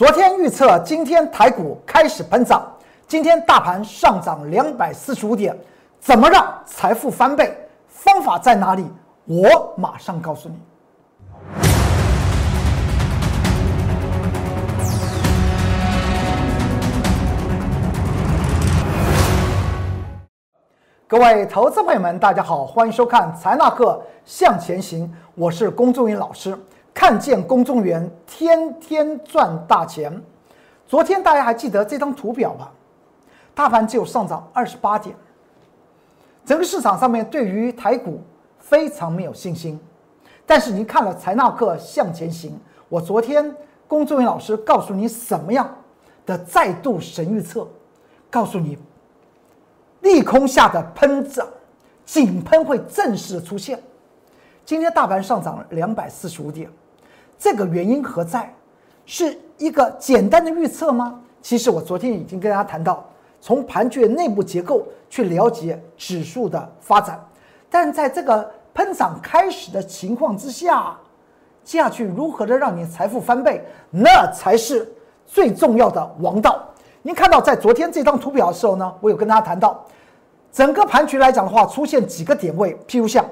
昨天预测今天台股开始喷涨，今天大盘上涨两百四十五点，怎么让财富翻倍？方法在哪里？我马上告诉你。各位投资朋友们，大家好，欢迎收看《财纳课向前行》，我是龚仲云老师。看见公众员天天赚大钱。昨天大家还记得这张图表吧？大盘只有上涨二十八点，整个市场上面对于台股非常没有信心。但是您看了财纳课向前行，我昨天公众员老师告诉你什么样的再度神预测，告诉你利空下的喷涨，井喷会正式出现。今天大盘上涨了两百四十五点。这个原因何在？是一个简单的预测吗？其实我昨天已经跟大家谈到，从盘局的内部结构去了解指数的发展。但在这个喷涨开始的情况之下，接下去如何的让你财富翻倍，那才是最重要的王道。您看到在昨天这张图表的时候呢，我有跟大家谈到，整个盘局来讲的话，出现几个点位，譬如像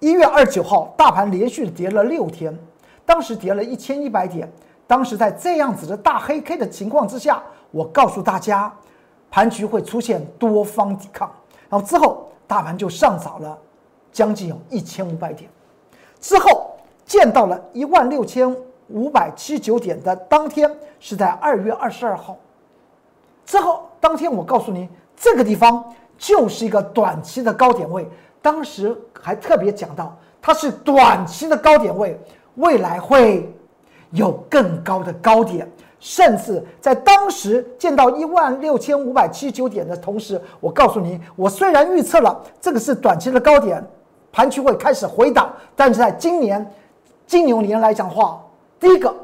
一月二十九号，大盘连续跌了六天。当时跌了一千一百点，当时在这样子的大黑 K 的情况之下，我告诉大家，盘局会出现多方抵抗，然后之后大盘就上涨了将近有一千五百点，之后见到了一万六千五百七十九点的当天是在二月二十二号，之后当天我告诉您，这个地方就是一个短期的高点位，当时还特别讲到它是短期的高点位。未来会有更高的高点，甚至在当时见到一万六千五百七十九点的同时，我告诉你，我虽然预测了这个是短期的高点，盘区会开始回档，但是在今年金牛年来讲话，第一个，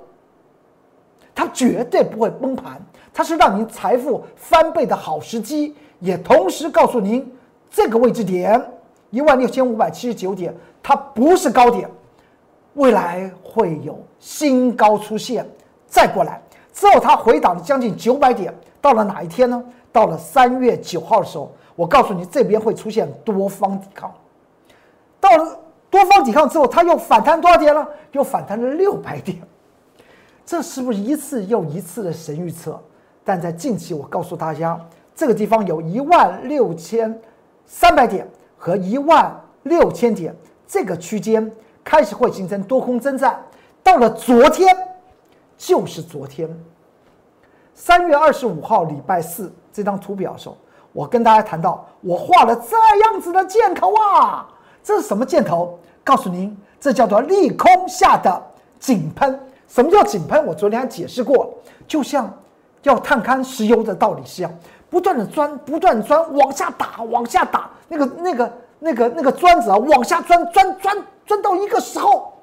它绝对不会崩盘，它是让您财富翻倍的好时机，也同时告诉您这个位置点一万六千五百七十九点，它不是高点。未来会有新高出现，再过来之后，它回档了将近九百点，到了哪一天呢？到了三月九号的时候，我告诉你这边会出现多方抵抗。到了多方抵抗之后，它又反弹多少点了？又反弹了六百点。这是不是一次又一次的神预测？但在近期，我告诉大家，这个地方有一万六千三百点和一万六千点这个区间。开始会形成多空征战，到了昨天，就是昨天，三月二十五号礼拜四这张图表的时候，我跟大家谈到，我画了这样子的箭头啊，这是什么箭头？告诉您，这叫做利空下的井喷。什么叫井喷？我昨天还解释过，就像要探勘石油的道理是一样，不断的钻，不断钻，往下打，往下打，那个那个那个那个钻子啊，往下钻，钻钻。钻到一个时候，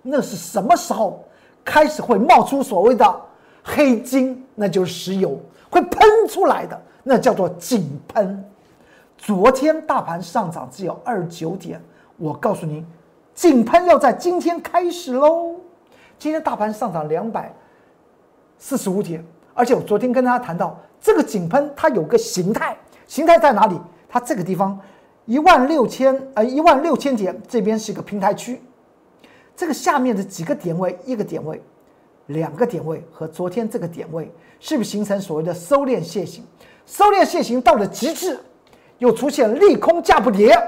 那是什么时候开始会冒出所谓的黑金？那就是石油会喷出来的，那叫做井喷。昨天大盘上涨只有二九点，我告诉您，井喷要在今天开始喽。今天大盘上涨两百四十五点，而且我昨天跟大家谈到，这个井喷它有个形态，形态在哪里？它这个地方。一万六千呃，一万六千点，这边是一个平台区，这个下面的几个点位，一个点位，两个点位和昨天这个点位，是不是形成所谓的收敛楔形？收敛楔形到了极致，又出现利空价不跌，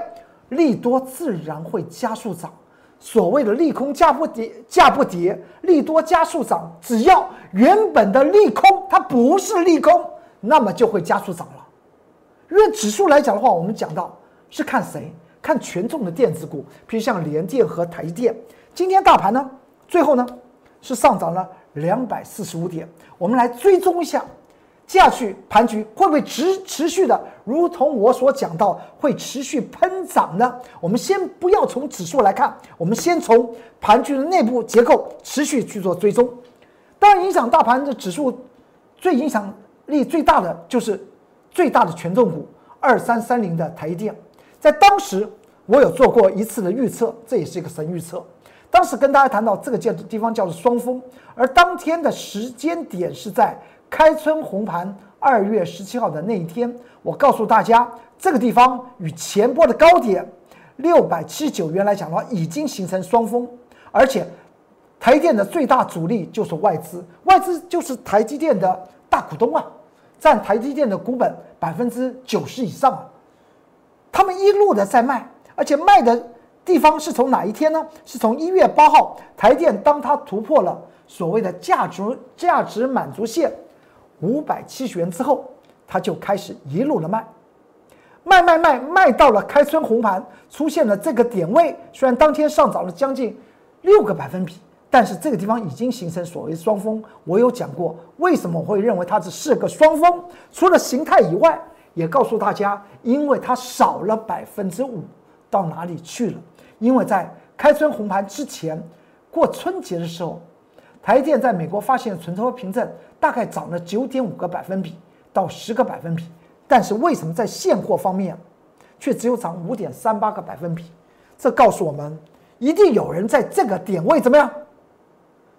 利多自然会加速涨。所谓的利空价不跌，价不跌，利多加速涨，只要原本的利空它不是利空，那么就会加速涨了。因为指数来讲的话，我们讲到。是看谁？看权重的电子股，比如像联电和台电。今天大盘呢，最后呢是上涨了两百四十五点。我们来追踪一下，接下去盘局会不会持持续的，如同我所讲到，会持续喷涨呢？我们先不要从指数来看，我们先从盘局的内部结构持续去做追踪。当然，影响大盘的指数最影响力最大的就是最大的权重股二三三零的台电。在当时，我有做过一次的预测，这也是一个神预测。当时跟大家谈到这个叫地方叫做双峰，而当天的时间点是在开春红盘二月十七号的那一天。我告诉大家，这个地方与前波的高点六百七十九元来讲的话，已经形成双峰，而且台电的最大主力就是外资，外资就是台积电的大股东啊，占台积电的股本百分之九十以上啊，他们一路的在卖，而且卖的地方是从哪一天呢？是从一月八号，台电当它突破了所谓的价值价值满足线五百七十元之后。它就开始一路的卖，卖卖卖卖到了开春红盘出现了这个点位，虽然当天上涨了将近六个百分比，但是这个地方已经形成所谓双峰。我有讲过为什么我会认为它只是个双峰，除了形态以外，也告诉大家，因为它少了百分之五到哪里去了？因为在开春红盘之前，过春节的时候，台电在美国发现存托凭证大概涨了九点五个百分比。到十个百分比，但是为什么在现货方面，却只有涨五点三八个百分比？这告诉我们，一定有人在这个点位怎么样，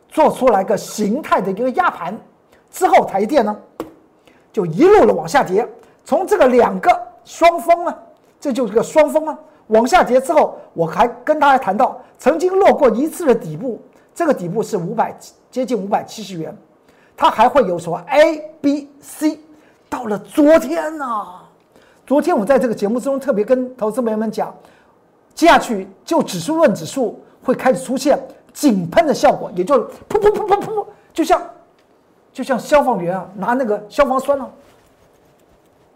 做出来个形态的一个压盘，之后台电呢，就一路的往下跌，从这个两个双峰啊，这就是个双峰啊，往下跌之后，我还跟大家谈到，曾经落过一次的底部，这个底部是五百接近五百七十元，它还会有什么 A、B、C。到了昨天呢，昨天我在这个节目之中特别跟投资朋友们讲，接下去就指数论指数会开始出现井喷的效果，也就是噗噗噗噗噗，就像就像消防员啊拿那个消防栓啊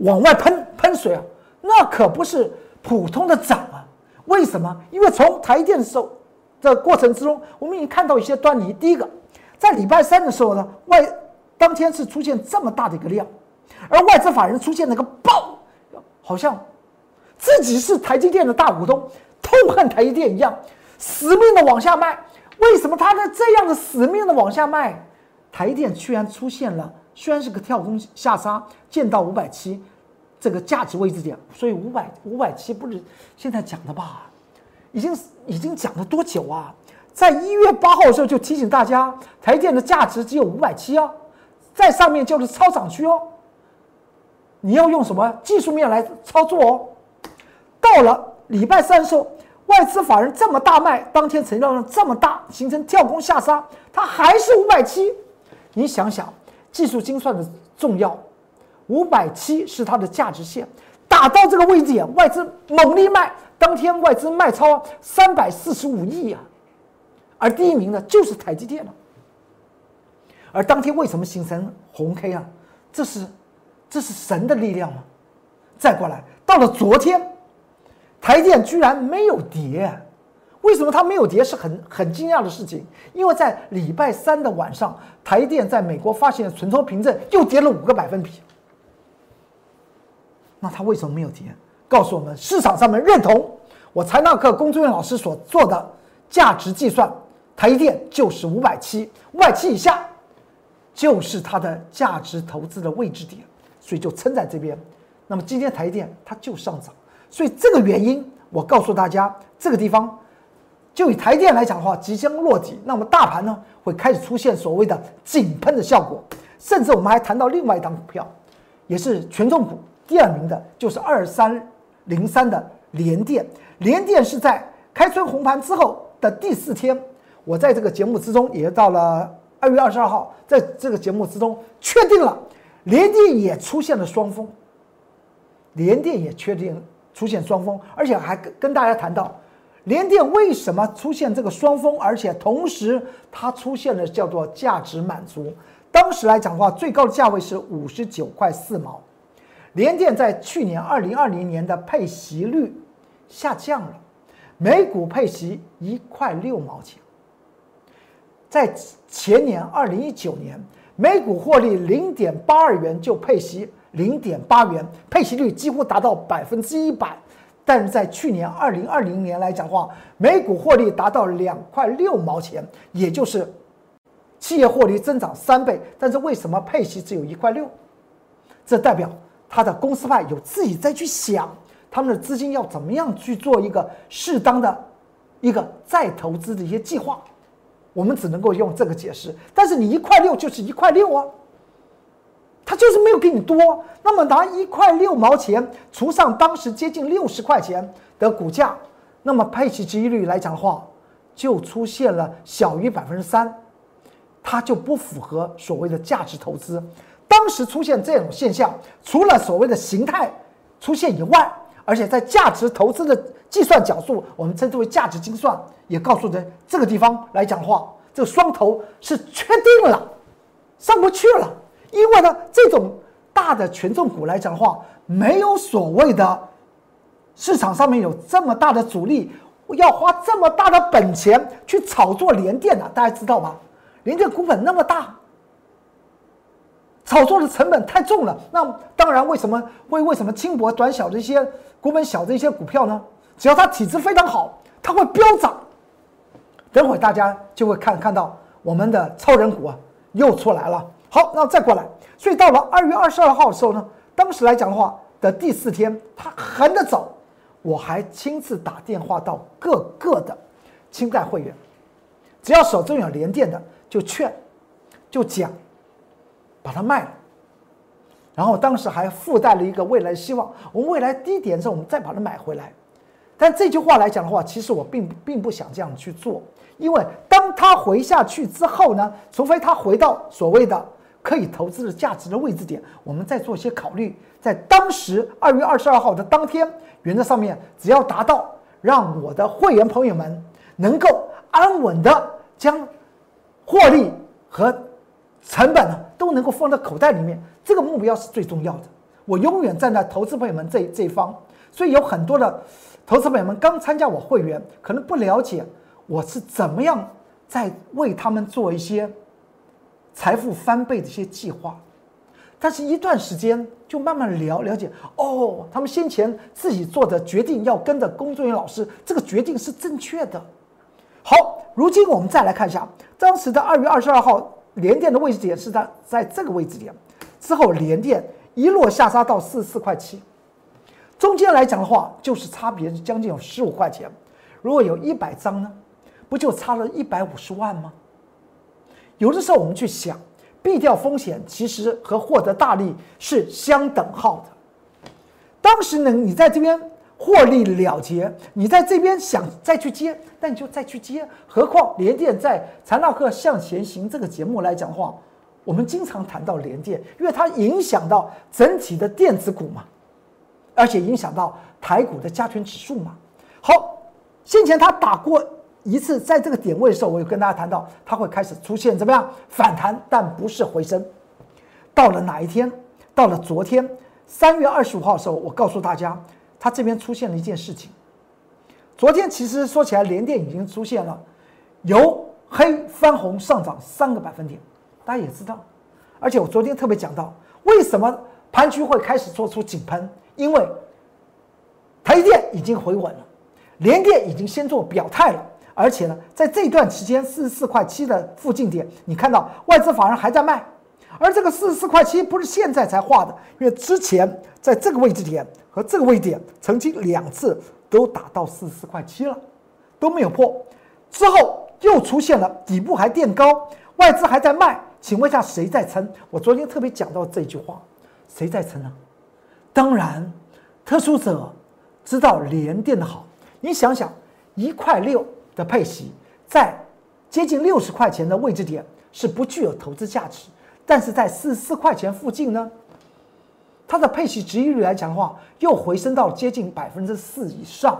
往外喷喷水啊，那可不是普通的涨啊。为什么？因为从台电的时候的过程之中，我们已经看到一些端倪。第一个，在礼拜三的时候呢，外当天是出现这么大的一个量。而外资法人出现那个爆，好像自己是台积电的大股东，痛恨台积电一样，死命的往下卖。为什么他在这样的死命的往下卖？台电居然出现了，虽然是个跳空下杀，见到五百七这个价值位置点，所以五百五百七不是现在讲的吧？已经已经讲了多久啊？在一月八号的时候就提醒大家，台电的价值只有五百七哦，在上面就是超涨区哦。你要用什么技术面来操作哦？到了礼拜三的时候，外资法人这么大卖，当天成交量这么大，形成跳空下杀，它还是五百七。你想想，技术精算的重要，五百七是它的价值线，打到这个位置呀，外资猛力卖，当天外资卖超三百四十五亿啊，而第一名的就是台积电了。而当天为什么形成红 K 啊？这是。这是神的力量吗？再过来，到了昨天，台电居然没有跌，为什么它没有跌？是很很惊讶的事情。因为在礼拜三的晚上，台电在美国发现的存托凭证又跌了五个百分比。那它为什么没有跌？告诉我们，市场上面认同我财纳课龚志远老师所做的价值计算，台电就是五百七，五百七以下就是它的价值投资的位置点。所以就撑在这边，那么今天台电它就上涨，所以这个原因我告诉大家，这个地方就以台电来讲的话，即将落底，那么大盘呢会开始出现所谓的井喷的效果，甚至我们还谈到另外一档股票，也是权重股第二名的，就是二三零三的联电。联电是在开春红盘之后的第四天，我在这个节目之中也到了二月二十二号，在这个节目之中确定了。联电也出现了双峰，联电也确定出现双峰，而且还跟跟大家谈到，联电为什么出现这个双峰，而且同时它出现了叫做价值满足。当时来讲的话，最高的价位是五十九块四毛。联电在去年二零二零年的配息率下降了，每股配息一块六毛钱，在前年二零一九年。每股获利零点八二元就配息零点八元，配息率几乎达到百分之一百。但是在去年二零二零年来讲话，每股获利达到两块六毛钱，也就是企业获利增长三倍。但是为什么配息只有一块六？这代表他的公司派有自己再去想，他们的资金要怎么样去做一个适当的一个再投资的一些计划，我们只能够用这个解释。但是你一块六就是一块六啊，他就是没有给你多。那么拿一块六毛钱除上当时接近六十块钱的股价，那么配息值益率来讲的话，就出现了小于百分之三，它就不符合所谓的价值投资。当时出现这种现象，除了所谓的形态出现以外，而且在价值投资的计算角度，我们称之为价值精算，也告诉人这个地方来讲的话，这个双头是确定了上不去了。因为呢，这种大的权重股来讲的话，没有所谓的市场上面有这么大的阻力，要花这么大的本钱去炒作联电的，大家知道吧？联电股本那么大。炒作的成本太重了，那当然，为什么会为什么轻薄短小的一些股本小的一些股票呢？只要它体质非常好，它会飙涨。等会大家就会看看到我们的超人股啊又出来了。好，那再过来，所以到了二月二十二号的时候呢，当时来讲的话的第四天，它横着走，我还亲自打电话到各个的清代会员，只要手中有连电的，就劝，就讲。把它卖了，然后当时还附带了一个未来希望，我们未来低点的时候，我们再把它买回来。但这句话来讲的话，其实我并并不想这样去做，因为当它回下去之后呢，除非它回到所谓的可以投资的价值的位置点，我们再做一些考虑。在当时二月二十二号的当天，原则上面只要达到让我的会员朋友们能够安稳的将获利和成本呢。都能够放在口袋里面，这个目标是最重要的。我永远站在投资朋友们这这一方，所以有很多的投资朋友们刚参加我会员，可能不了解我是怎么样在为他们做一些财富翻倍的一些计划。但是，一段时间就慢慢了了解，哦，他们先前自己做的决定要跟着工作人员老师，这个决定是正确的。好，如今我们再来看一下当时的二月二十二号。连电的位置点是在在这个位置点，之后连电一落下杀到四十四块七，中间来讲的话，就是差别将近有十五块钱。如果有一百张呢，不就差了一百五十万吗？有的时候我们去想，避掉风险其实和获得大利是相等号的。当时呢，你在这边。获利了结，你在这边想再去接，那你就再去接。何况联电在《财纳克向前行》这个节目来讲的话，我们经常谈到联电，因为它影响到整体的电子股嘛，而且影响到台股的加权指数嘛。好，先前它打过一次，在这个点位的时候，我有跟大家谈到，它会开始出现怎么样反弹，但不是回升。到了哪一天？到了昨天三月二十五号的时候，我告诉大家。它这边出现了一件事情，昨天其实说起来，联电已经出现了由黑翻红上涨三个百分点，大家也知道，而且我昨天特别讲到，为什么盘区会开始做出井喷？因为台电已经回稳了，联电已经先做表态了，而且呢，在这段期间四十四块七的附近点，你看到外资法人还在卖，而这个四十四块七不是现在才画的，因为之前在这个位置点。和这个位置点曾经两次都打到四十四块七了，都没有破，之后又出现了底部还垫高，外资还在卖，请问一下谁在撑？我昨天特别讲到这句话，谁在撑呢？当然，特殊者知道连电的好，你想想一块六的配息，在接近六十块钱的位置点是不具有投资价值，但是在四十四块钱附近呢？它的配息值益率来讲的话，又回升到接近百分之四以上，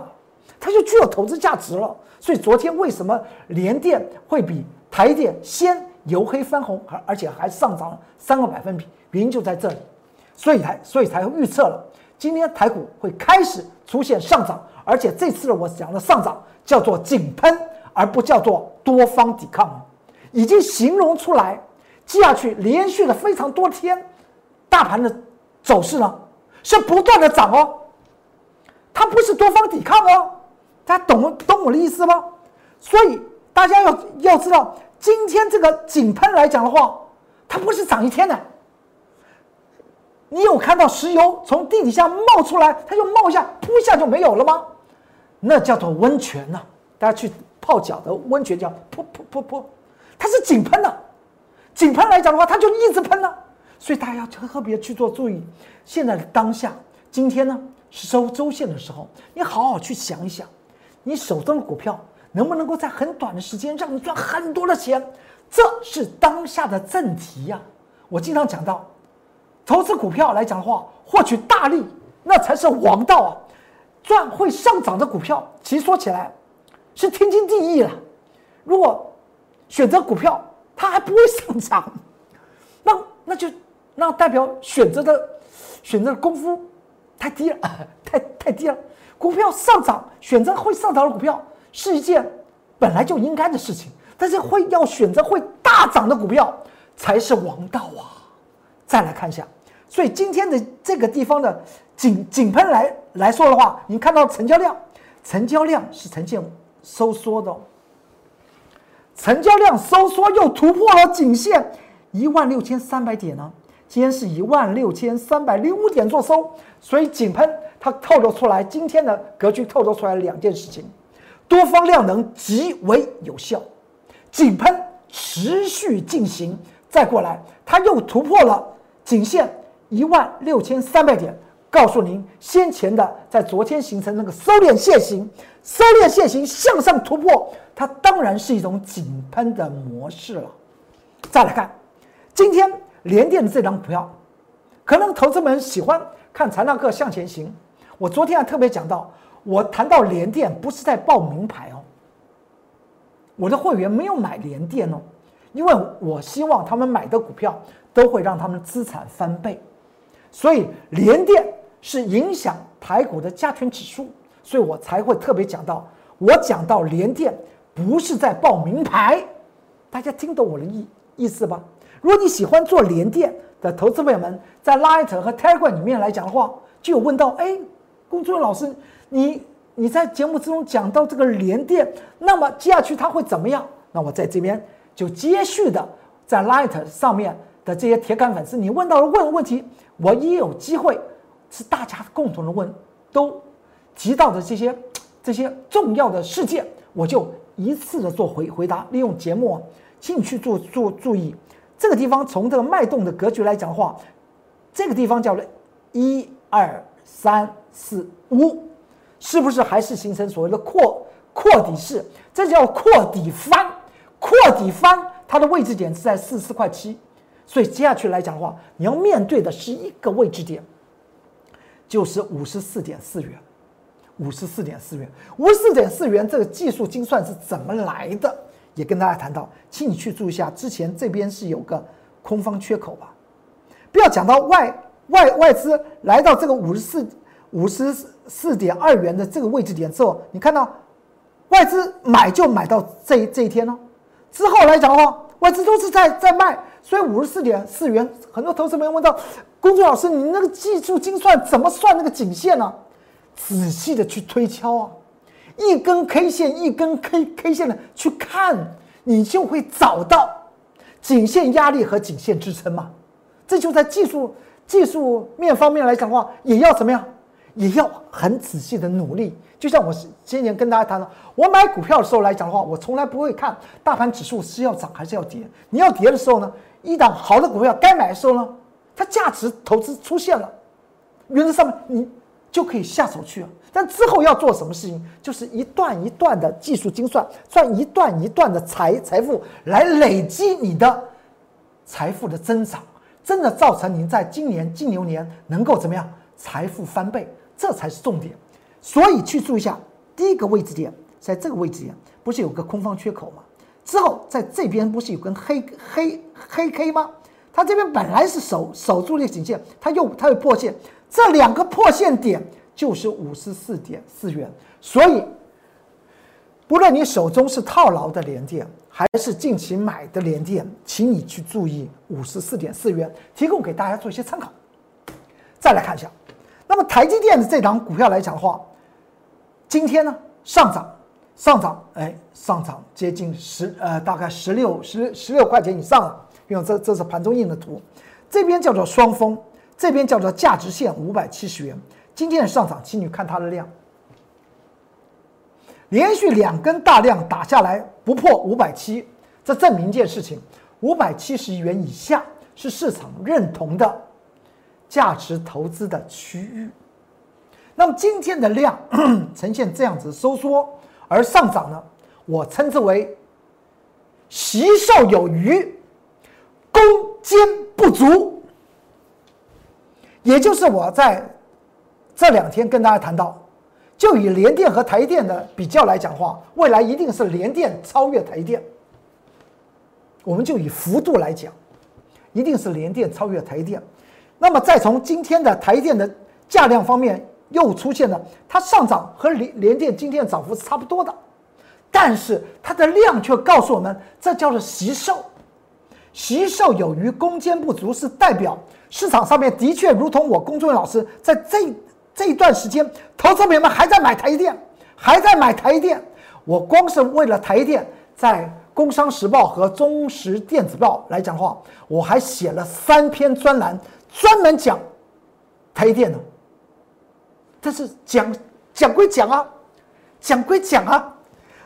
它就具有投资价值了。所以昨天为什么联电会比台电先由黑翻红，而而且还上涨了三个百分比？原因就在这里，所以才所以才预测了今天台股会开始出现上涨，而且这次的我讲的上涨叫做井喷，而不叫做多方抵抗，已经形容出来，下去连续了非常多天，大盘的。走势呢是不断的涨哦，它不是多方抵抗哦，大家懂懂我的意思吗？所以大家要要知道，今天这个井喷来讲的话，它不是涨一天的。你有看到石油从地底下冒出来，它就冒一下，扑一下就没有了吗？那叫做温泉呐，大家去泡脚的温泉叫噗噗噗噗，它是井喷的，井喷来讲的话，它就一直喷呢。所以大家要特别去做注意。现在的当下，今天呢是收周线的时候，你好好去想一想，你手中的股票能不能够在很短的时间让你赚很多的钱？这是当下的正题呀。我经常讲到，投资股票来讲的话，获取大利那才是王道啊！赚会上涨的股票，其实说起来是天经地义了。如果选择股票它还不会上涨，那那就。那代表选择的选择的功夫太低了，太太低了。股票上涨，选择会上涨的股票是一件本来就应该的事情，但是会要选择会大涨的股票才是王道啊！再来看一下，所以今天的这个地方的井井喷来来说的话，你看到成交量，成交量是呈现收缩的，成交量收缩又突破了颈线一万六千三百点呢。今天是一万六千三百零五点做收，所以井喷它透露出来今天的格局透露出来两件事情：多方量能极为有效，井喷持续进行，再过来它又突破了颈线一万六千三百点，告诉您先前的在昨天形成那个收敛线型，收敛线型向上突破，它当然是一种井喷的模式了。再来看今天。联电的这张股票，可能投资们喜欢看财纳克向前行。我昨天还特别讲到，我谈到联电不是在报名牌哦，我的会员没有买联电哦，因为我希望他们买的股票都会让他们资产翻倍，所以联电是影响台股的加权指数，所以我才会特别讲到，我讲到联电不是在报名牌，大家听懂我的意意思吧？如果你喜欢做联电的投资朋友们，在 Light 和 Telegram 里面来讲的话，就有问到：哎，龚作老师，你你在节目之中讲到这个联电，那么接下去它会怎么样？那我在这边就接续的在 Light 上面的这些铁杆粉丝，你问到了问问题，我也有机会是大家共同的问，都提到的这些这些重要的事件，我就一次的做回回答，利用节目请你去做做注意。这个地方从这个脉动的格局来讲的话，这个地方叫做一二三四五，是不是还是形成所谓的扩扩底式？这叫扩底翻，扩底翻它的位置点是在四四块七，所以接下去来讲的话，你要面对的是一个位置点，就是五十四点四元，五十四点四元，五十四点四元这个技术精算是怎么来的？也跟大家谈到，请你去注意一下，之前这边是有个空方缺口吧？不要讲到外外外资来到这个五十四五十四点二元的这个位置点之后，你看到外资买就买到这这一天哦。之后来讲的话，外资都是在在卖，所以五十四点四元，很多投资朋友问到，公众老师，你那个技术精算怎么算那个颈线呢？仔细的去推敲啊。一根 K 线，一根 K K 线的去看，你就会找到颈线压力和颈线支撑嘛。这就在技术技术面方面来讲的话，也要怎么样？也要很仔细的努力。就像我今年跟大家谈的，我买股票的时候来讲的话，我从来不会看大盘指数是要涨还是要跌。你要跌的时候呢，一档好的股票该买的时候呢，它价值投资出现了，原则上面你就可以下手去了。但之后要做什么事情，就是一段一段的技术精算，算一段一段的财财富来累积你的财富的增长，真的造成您在今年金牛年能够怎么样财富翻倍，这才是重点。所以去注意一下，第一个位置点在这个位置点，不是有个空方缺口吗？之后在这边不是有根黑黑黑 K 吗？它这边本来是守守住那个颈线，它又它又破线，这两个破线点。就是五十四点四元，所以不论你手中是套牢的连电，还是近期买的连电，请你去注意五十四点四元，提供给大家做一些参考。再来看一下，那么台积电的这档股票来讲的话，今天呢上涨，上涨，哎，上涨接近十呃，大概十六十十六块钱以上了。因为这这是盘中印的图，这边叫做双峰，这边叫做价值线五百七十元。今天的上涨，请你看它的量，连续两根大量打下来不破五百七，这证明一件事情：五百七十元以下是市场认同的价值投资的区域。那么今天的量 呈现这样子收缩而上涨呢？我称之为习受有余，攻坚不足。也就是我在这两天跟大家谈到。就以联电和台电的比较来讲话，未来一定是联电超越台电。我们就以幅度来讲，一定是联电超越台电。那么再从今天的台电的价量方面，又出现了它上涨和联联电今天涨幅是差不多的，但是它的量却告诉我们，这叫做习售，习售有余，攻坚不足，是代表市场上面的确如同我龚忠老师在这。这一段时间，投资朋友们还在买台电，还在买台电。我光是为了台电，在《工商时报》和《中时电子报》来讲话，我还写了三篇专栏，专门讲台电的。但是讲讲归讲啊，讲归讲啊，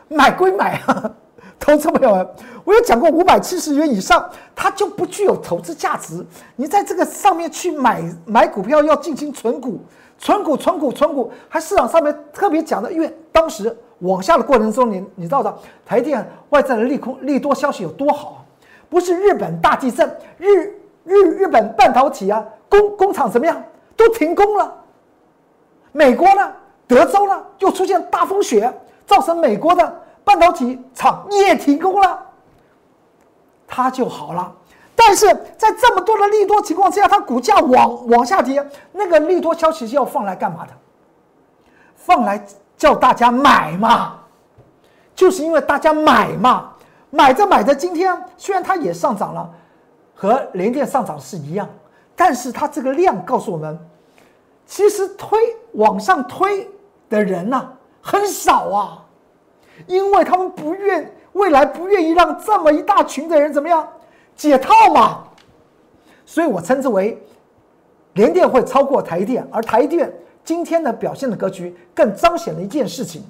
买归买啊，投资朋友们，我有讲过五百七十元以上，它就不具有投资价值。你在这个上面去买买股票，要进行存股。存股、存股、存股，还市场上面特别讲的，因为当时往下的过程中，你你知道的，台电外在的利空、利多消息有多好？不是日本大地震，日日日本半导体啊工工厂怎么样都停工了。美国呢，德州呢又出现大风雪，造成美国的半导体厂也停工了，它就好了。但是在这么多的利多情况之下，它股价往往下跌，那个利多消息是要放来干嘛的？放来叫大家买嘛，就是因为大家买嘛，买着买着，今天虽然它也上涨了，和联电上涨是一样，但是它这个量告诉我们，其实推往上推的人呐很少啊，因为他们不愿未来不愿意让这么一大群的人怎么样。解套嘛，所以我称之为联电会超过台电，而台电今天的表现的格局更彰显了一件事情，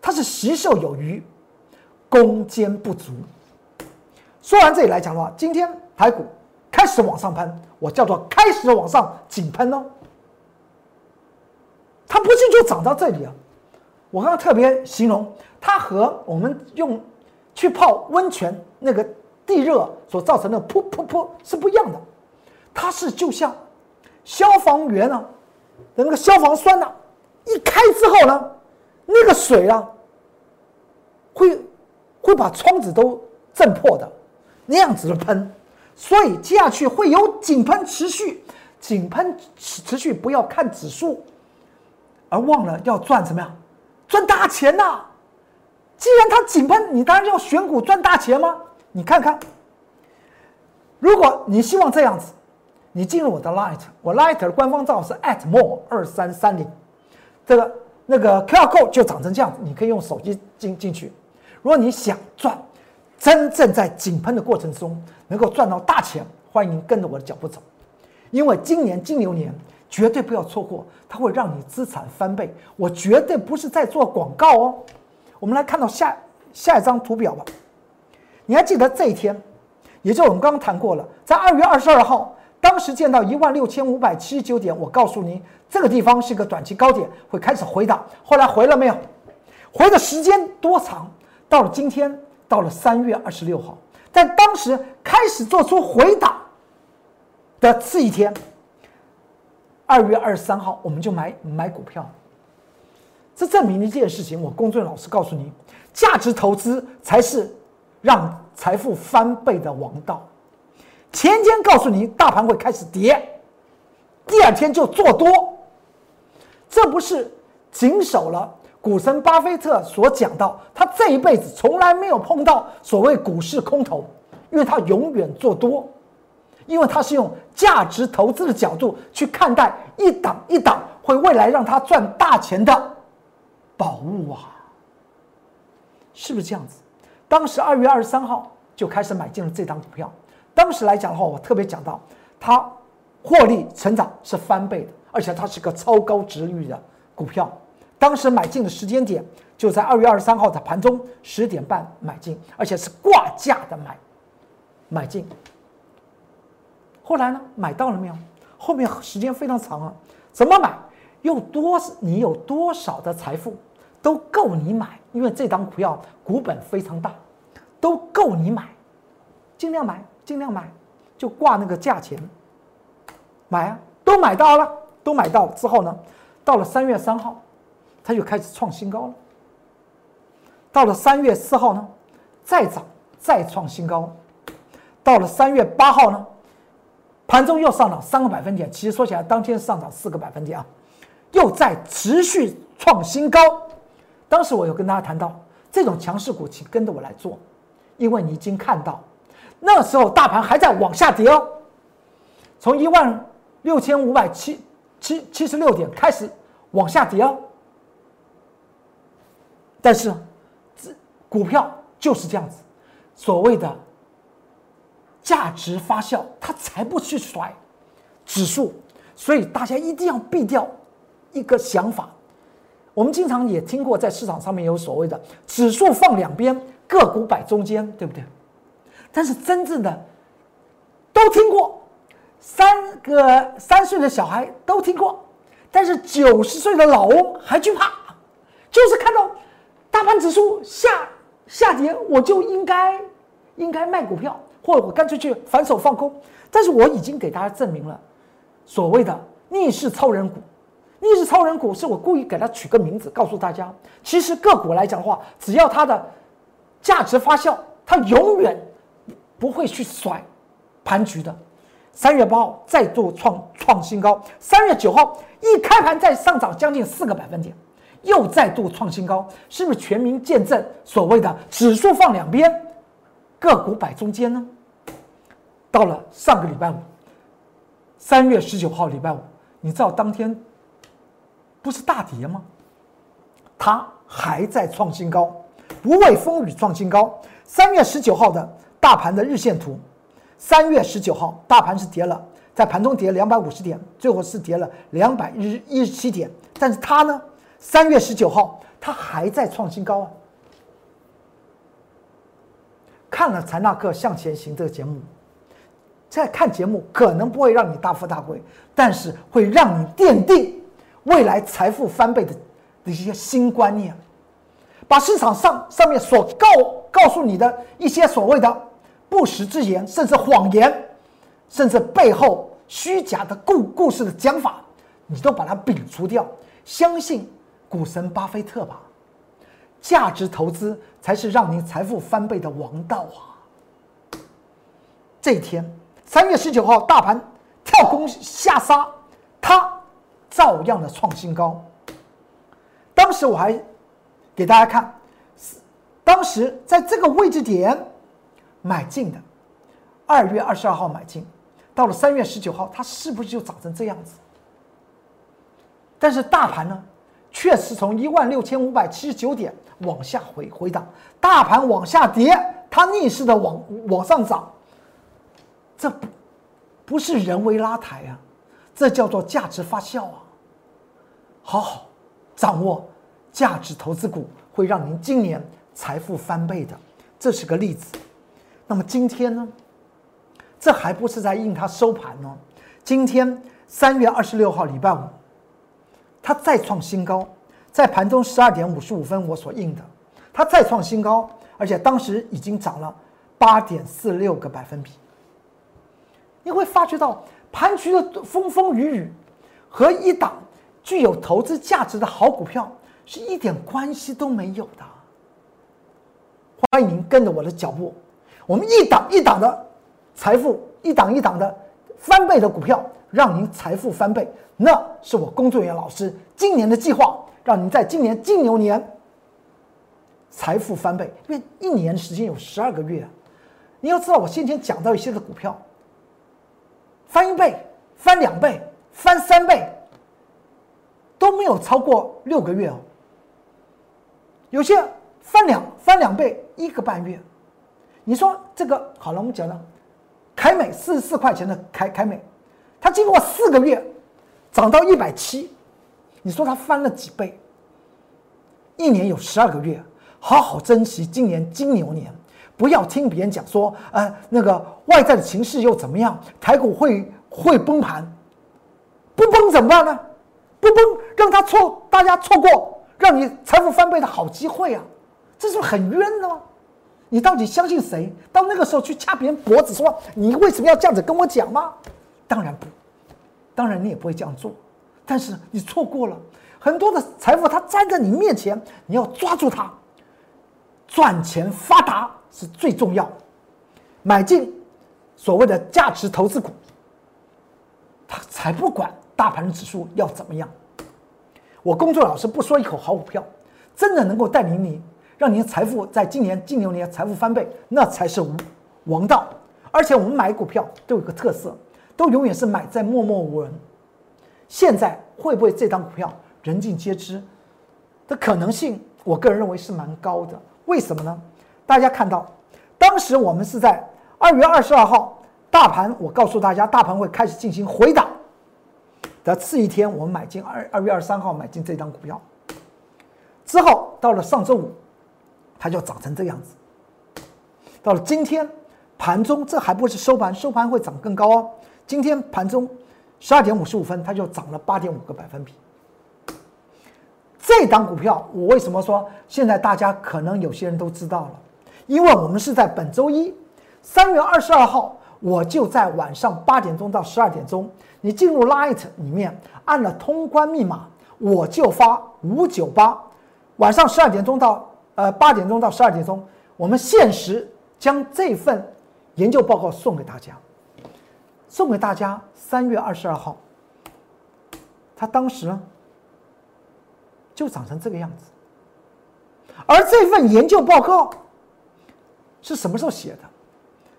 它是习受有余，攻坚不足。说完这里来讲的话，今天台股开始往上喷，我叫做开始往上紧喷哦，它不是就涨到这里啊，我刚刚特别形容它和我们用去泡温泉那个。地热所造成的噗噗噗是不一样的，它是就像消防员啊，那个消防栓呢，一开之后呢，那个水啊，会会把窗子都震破的那样子的喷，所以接下去会有井喷持续，井喷持续，不要看指数，而忘了要赚什么呀？赚大钱呐！既然它井喷，你当然要选股赚大钱吗？你看看，如果你希望这样子，你进入我的 Light，我 Light 的官方账号是 atmore 二三三零，这个那个 QR code 就长成这样子，你可以用手机进进去。如果你想赚，真正在井喷的过程中能够赚到大钱，欢迎跟着我的脚步走，因为今年金牛年绝对不要错过，它会让你资产翻倍。我绝对不是在做广告哦。我们来看到下下一张图表吧。你还记得这一天，也就我们刚刚谈过了，在二月二十二号，当时见到一万六千五百七十九点，我告诉你这个地方是一个短期高点，会开始回档。后来回了没有？回的时间多长？到了今天，到了三月二十六号，在当时开始做出回档的次一天，二月二十三号，我们就买买股票。这证明了一件事情，我公众老师告诉你，价值投资才是。让财富翻倍的王道，前天告诉你大盘会开始跌，第二天就做多，这不是谨守了股神巴菲特所讲到，他这一辈子从来没有碰到所谓股市空头，因为他永远做多，因为他是用价值投资的角度去看待一档一档会未来让他赚大钱的宝物啊，是不是这样子？当时二月二十三号就开始买进了这张股票。当时来讲的话，我特别讲到，它获利成长是翻倍的，而且它是个超高值率的股票。当时买进的时间点就在二月二十三号的盘中十点半买进，而且是挂价的买买进。后来呢，买到了没有？后面时间非常长啊，怎么买？用多你有多少的财富都够你买，因为这档股票股本非常大，都够你买，尽量买，尽量买，就挂那个价钱买啊，都买到了，都买到之后呢，到了三月三号，它就开始创新高了。到了三月四号呢，再涨再创新高，到了三月八号呢，盘中又上涨三个百分点，其实说起来当天上涨四个百分点啊。又在持续创新高，当时我有跟大家谈到，这种强势股，请跟着我来做，因为你已经看到，那时候大盘还在往下跌哦，从一万六千五百七七七十六点开始往下跌哦，但是，这股票就是这样子，所谓的价值发酵，它才不去甩。指数，所以大家一定要避掉。一个想法，我们经常也听过，在市场上面有所谓的指数放两边，个股摆中间，对不对？但是真正的都听过，三个三岁的小孩都听过，但是九十岁的老翁还惧怕，就是看到大盘指数下下跌，我就应该应该卖股票，或者我干脆去反手放空。但是我已经给大家证明了，所谓的逆势超人股。逆势超人股是我故意给它取个名字，告诉大家，其实个股来讲的话，只要它的价值发酵，它永远不会去甩盘局的。三月八号再度创创新高，三月九号一开盘再上涨将近四个百分点，又再度创新高，是不是全民见证所谓的指数放两边，个股摆中间呢？到了上个礼拜五，三月十九号礼拜五，你知道当天。不是大跌吗？它还在创新高，不畏风雨创新高。三月十九号的大盘的日线图，三月十九号大盘是跌了，在盘中跌两百五十点，最后是跌了两百一一十七点。但是它呢，三月十九号它还在创新高啊！看了财纳克向前行这个节目，在看节目可能不会让你大富大贵，但是会让你奠定。未来财富翻倍的的一些新观念，把市场上上面所告告诉你的一些所谓的不实之言，甚至谎言，甚至背后虚假的故故事的讲法，你都把它摒除掉，相信股神巴菲特吧，价值投资才是让您财富翻倍的王道啊！这一天，三月十九号，大盘跳空下杀，它。照样的创新高。当时我还给大家看，当时在这个位置点买进的，二月二十二号买进，到了三月十九号，它是不是就涨成这样子？但是大盘呢，确实从一万六千五百七十九点往下回回档，大盘往下跌，它逆势的往往上涨，这不是人为拉抬啊，这叫做价值发酵啊。好好掌握价值投资股，会让您今年财富翻倍的，这是个例子。那么今天呢？这还不是在应它收盘呢。今天三月二十六号，礼拜五，它再创新高，在盘中十二点五十五分我所应的，它再创新高，而且当时已经涨了八点四六个百分比。你会发觉到盘局的风风雨雨和一档。具有投资价值的好股票是一点关系都没有的。欢迎您跟着我的脚步，我们一档一档的财富，一档一档的翻倍的股票，让您财富翻倍。那是我工作人员老师今年的计划，让您在今年金牛年财富翻倍。因为一年时间有十二个月，你要知道，我先前讲到一些的股票，翻一倍、翻两倍、翻三倍。都没有超过六个月哦，有些翻两翻两倍一个半月，你说这个好了，我们讲了，凯美四十四块钱的凯凯美，它经过四个月涨到一百七，你说它翻了几倍？一年有十二个月，好好珍惜今年金牛年，不要听别人讲说，呃，那个外在的情势又怎么样，台股会会崩盘，不崩怎么办呢？不崩，让他错，大家错过让你财富翻倍的好机会啊！这是很冤的吗？你到底相信谁？到那个时候去掐别人脖子，说你为什么要这样子跟我讲吗？当然不，当然你也不会这样做。但是你错过了很多的财富，它站在你面前，你要抓住它。赚钱发达是最重要，买进所谓的价值投资股，他才不管大盘指数要怎么样。我工作老师不说一口好股票，真的能够带领你，让你的财富在今年近牛年财富翻倍，那才是王道。而且我们买股票都有个特色，都永远是买在默默无人。现在会不会这张股票人尽皆知的可能性？我个人认为是蛮高的。为什么呢？大家看到，当时我们是在二月二十二号，大盘我告诉大家，大盘会开始进行回档的次一天，我们买进二二月二十三号买进这张股票，之后到了上周五，它就涨成这样子。到了今天盘中，这还不是收盘，收盘会涨更高哦。今天盘中十二点五十五分，它就涨了八点五个百分比。这档股票，我为什么说现在大家可能有些人都知道了？因为我们是在本周一，三月二十二号，我就在晚上八点钟到十二点钟，你进入 Light 里面按了通关密码，我就发五九八，晚上十二点钟到呃八点钟到十二点钟，我们限时将这份研究报告送给大家，送给大家。三月二十二号，他当时呢。就长成这个样子，而这份研究报告是什么时候写的？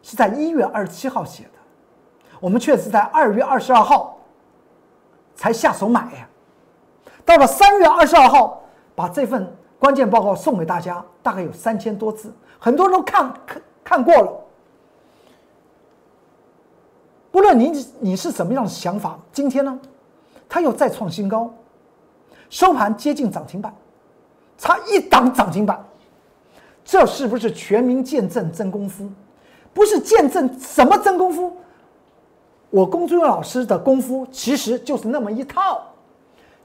是在一月二十七号写的，我们却是在二月二十二号才下手买呀。到了三月二十二号，把这份关键报告送给大家，大概有三千多字，很多人都看看看过了。不论你你是什么样的想法，今天呢，它又再创新高。收盘接近涨停板，差一档涨停板，这是不是全民见证真功夫？不是见证什么真功夫？我龚俊老师的功夫其实就是那么一套，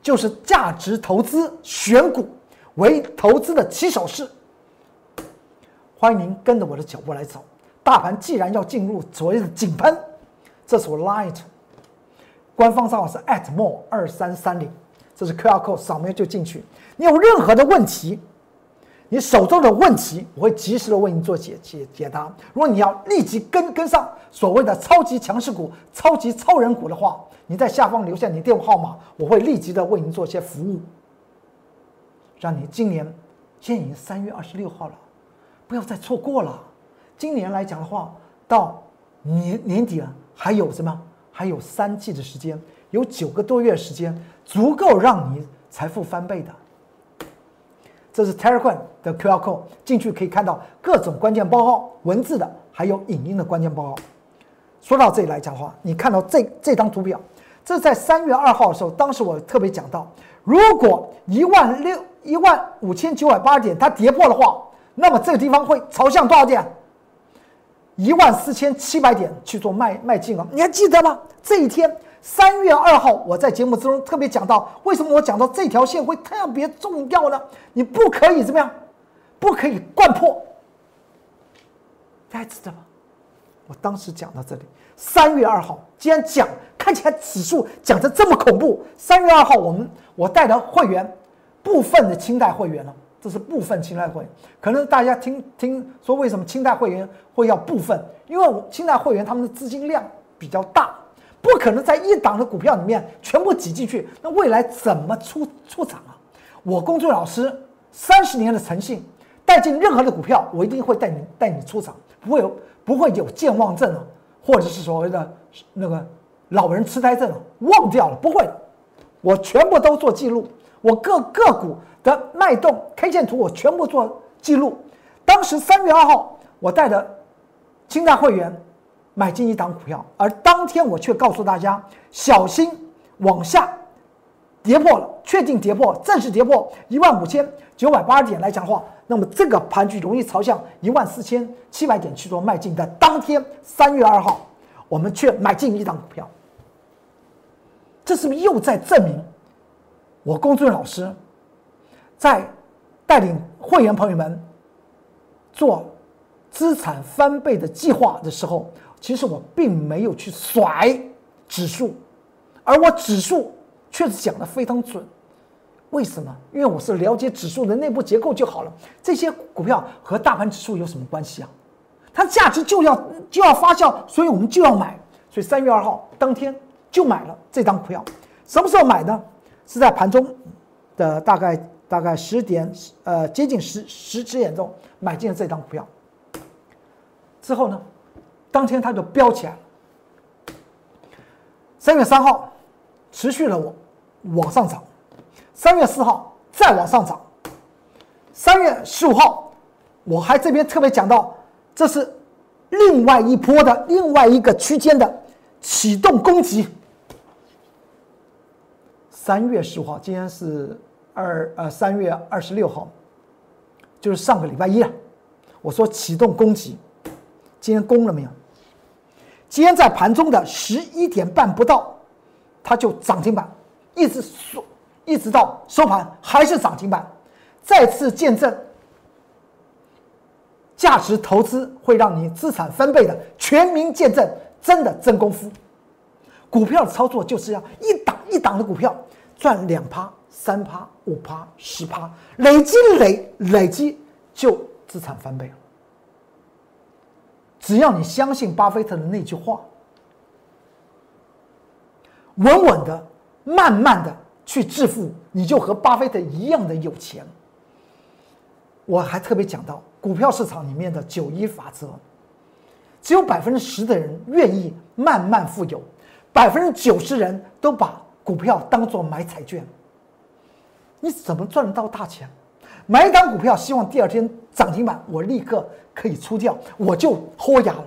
就是价值投资选股为投资的起手式。欢迎您跟着我的脚步来走。大盘既然要进入所谓的井喷，这是我 Light 官方账号是 atmore 二三三零。这是 QR code 扫描就进去。你有任何的问题，你手中的问题，我会及时的为你做解解解答。如果你要立即跟跟上所谓的超级强势股、超级超人股的话，你在下方留下你电话号码，我会立即的为您做一些服务，让你今年现在已经三月二十六号了，不要再错过了。今年来讲的话，到年年底了，还有什么？还有三季的时间。有九个多月时间，足够让你财富翻倍的。这是 Telegram 的 QR code，进去可以看到各种关键报告，文字的还有影音的关键报告。说到这里来讲的话，你看到这这张图表，这在三月二号的时候，当时我特别讲到，如果一万六一万五千九百八十点它跌破的话，那么这个地方会朝向多少点？一万四千七百点去做卖卖进啊！你还记得吗？这一天。三月二号，我在节目之中特别讲到，为什么我讲到这条线会特别重要呢？你不可以怎么样？不可以灌破。大家知道吗？我当时讲到这里，三月二号，既然讲看起来指数讲的这么恐怖，三月二号我们我带的会员部分的清代会员呢，这是部分清代会员，可能大家听听说为什么清代会员会要部分？因为我清代会员他们的资金量比较大。不可能在一档的股票里面全部挤进去，那未来怎么出出场啊？我公众老师三十年的诚信，带进任何的股票，我一定会带你带你出场，不会有不会有健忘症啊，或者是所谓的那个老人痴呆症，忘掉了不会，我全部都做记录，我各个股的脉动 K 线图我全部做记录。当时三月二号，我带着清代会员。买进一档股票，而当天我却告诉大家小心往下跌破了，确定跌破，正式跌破一万五千九百八十点来讲的话，那么这个盘局容易朝向一万四千七百点去做迈进的。当天三月二号，我们却买进一档股票，这是不是又在证明我龚俊老师在带领会员朋友们做资产翻倍的计划的时候，其实我并没有去甩指数，而我指数。确实讲的非常准，为什么？因为我是了解指数的内部结构就好了。这些股票和大盘指数有什么关系啊？它价值就要就要发酵，所以我们就要买。所以三月二号当天就买了这张股票。什么时候买呢？是在盘中的大概大概十点呃接近十十十点钟买进了这张股票。之后呢，当天它就飙起来了。三月三号。持续了往往上涨，三月四号再往上涨，三月十五号，我还这边特别讲到，这是另外一波的另外一个区间的启动攻击。三月十五号，今天是二呃三月二十六号，就是上个礼拜一啊，我说启动攻击，今天攻了没有？今天在盘中的十一点半不到。它就涨停板，一直收，一直到收盘还是涨停板，再次见证价值投资会让你资产翻倍的全民见证，真的真功夫。股票的操作就是要一档一档的股票赚两趴、三趴、五趴、十趴，累积累累积就资产翻倍了。只要你相信巴菲特的那句话。稳稳的、慢慢的去致富，你就和巴菲特一样的有钱。我还特别讲到股票市场里面的九一法则，只有百分之十的人愿意慢慢富有，百分之九十人都把股票当做买彩券。你怎么赚得到大钱？买一张股票，希望第二天涨停板，我立刻可以出掉，我就豁牙了。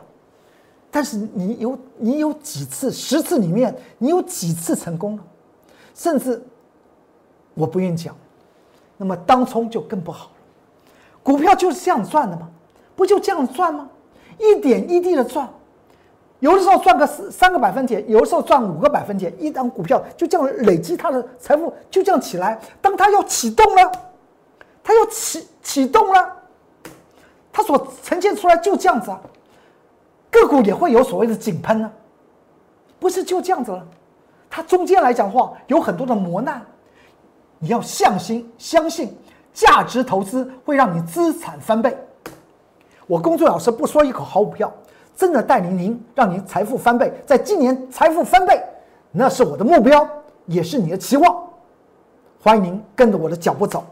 但是你有你有几次十次里面你有几次成功了，甚至我不愿意讲，那么当冲就更不好了。股票就是这样赚的吗？不就这样赚吗？一点一滴的赚，有的时候赚个三三个百分点，有的时候赚五个百分点，一张股票就这样累积它的财富就这样起来。当它要启动了，它要启启动了，它所呈现出来就这样子啊。个股也会有所谓的井喷呢，不是就这样子了？它中间来讲的话，有很多的磨难，你要向心，相信价值投资会让你资产翻倍。我工作老师不说一口好股票，真的带领您让您财富翻倍，在今年财富翻倍，那是我的目标，也是你的期望。欢迎您跟着我的脚步走，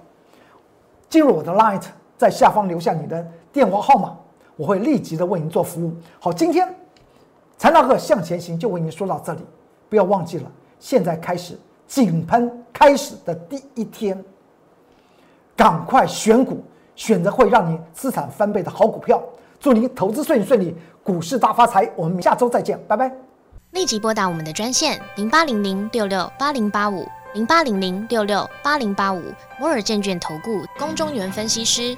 进入我的 Light，在下方留下你的电话号码。我会立即的为您做服务。好，今天财大课向前行就为您说到这里，不要忘记了，现在开始井喷开始的第一天，赶快选股，选择会让你资产翻倍的好股票。祝您投资顺利顺利，股市大发财。我们下周再见，拜拜。立即拨打我们的专线零八零零六六八零八五零八零零六六八零八五摩尔证券投顾龚中原分析师。